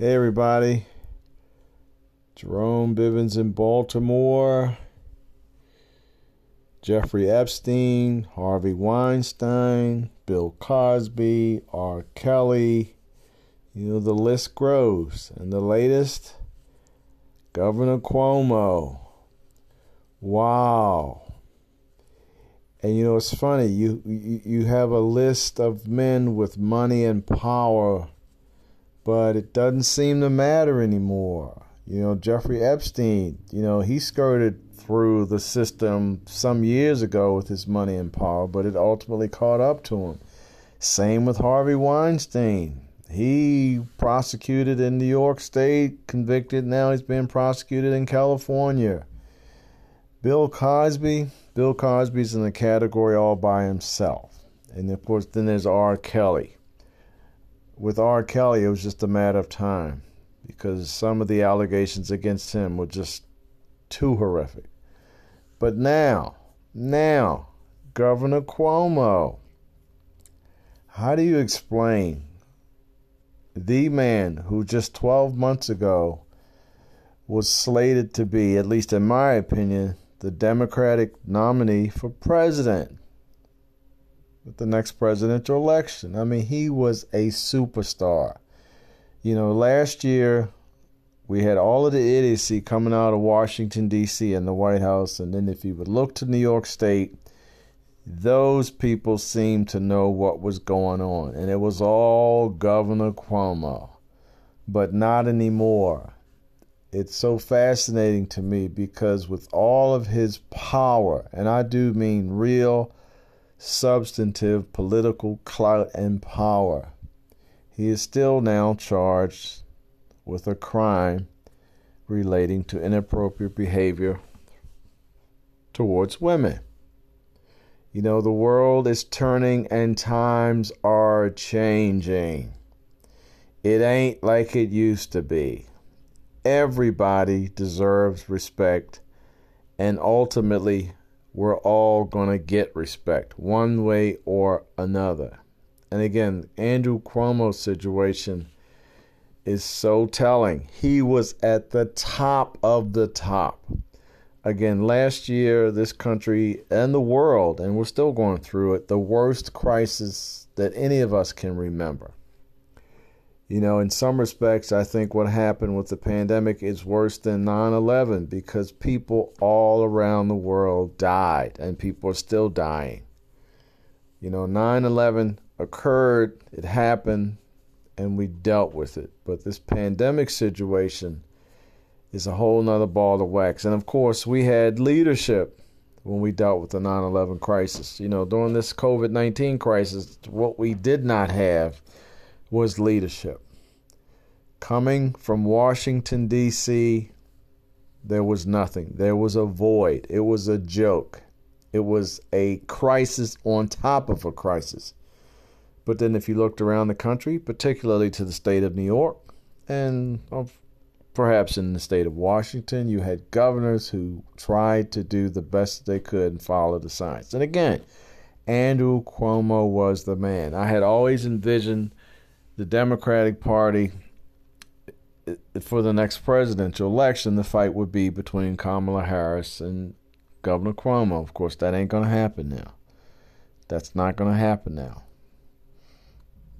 Hey, everybody. Jerome Bivens in Baltimore. Jeffrey Epstein, Harvey Weinstein, Bill Cosby, R. Kelly. You know, the list grows. And the latest, Governor Cuomo. Wow. And you know, it's funny. You, you have a list of men with money and power but it doesn't seem to matter anymore. You know, Jeffrey Epstein, you know, he skirted through the system some years ago with his money and power, but it ultimately caught up to him. Same with Harvey Weinstein. He prosecuted in New York State, convicted. Now he's being prosecuted in California. Bill Cosby. Bill Cosby's in a category all by himself. And of course, then there's R. Kelly with R. Kelly, it was just a matter of time because some of the allegations against him were just too horrific. But now, now, Governor Cuomo, how do you explain the man who just 12 months ago was slated to be, at least in my opinion, the Democratic nominee for president? The next presidential election. I mean, he was a superstar. You know, last year we had all of the idiocy coming out of Washington, D.C. and the White House. And then if you would look to New York State, those people seemed to know what was going on. And it was all Governor Cuomo. But not anymore. It's so fascinating to me because with all of his power, and I do mean real substantive political clout and power. He is still now charged with a crime relating to inappropriate behavior towards women. You know, the world is turning and times are changing. It ain't like it used to be. Everybody deserves respect, and ultimately, we're all going to get respect one way or another. And again, Andrew Cuomo's situation is so telling. He was at the top of the top. Again, last year, this country and the world, and we're still going through it, the worst crisis that any of us can remember. You know, in some respects, I think what happened with the pandemic is worse than 9 11 because people all around the world died and people are still dying. You know, 9 11 occurred, it happened, and we dealt with it. But this pandemic situation is a whole nother ball of wax. And of course, we had leadership when we dealt with the 9 11 crisis. You know, during this COVID 19 crisis, what we did not have was leadership. Coming from Washington, D.C., there was nothing. There was a void. It was a joke. It was a crisis on top of a crisis. But then, if you looked around the country, particularly to the state of New York, and perhaps in the state of Washington, you had governors who tried to do the best they could and follow the science. And again, Andrew Cuomo was the man. I had always envisioned the Democratic Party for the next presidential election, the fight would be between Kamala Harris and Governor Cuomo. Of course, that ain't going to happen now. That's not going to happen now.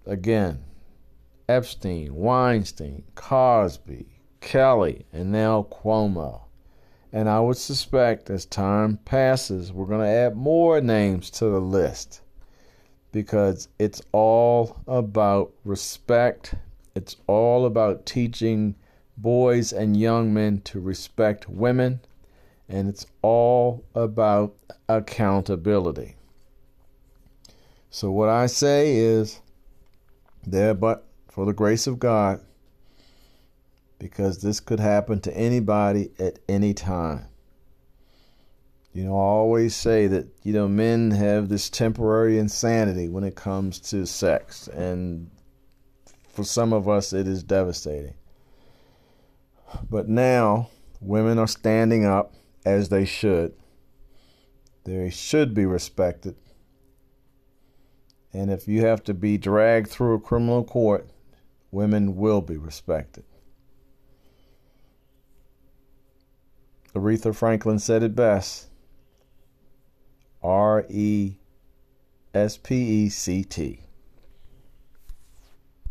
Again, Epstein, Weinstein, Cosby, Kelly, and now Cuomo. And I would suspect as time passes, we're going to add more names to the list because it's all about respect. It's all about teaching boys and young men to respect women, and it's all about accountability. So, what I say is, there but for the grace of God, because this could happen to anybody at any time. You know, I always say that, you know, men have this temporary insanity when it comes to sex. And for some of us, it is devastating. But now, women are standing up as they should. They should be respected. And if you have to be dragged through a criminal court, women will be respected. Aretha Franklin said it best R E S P E C T.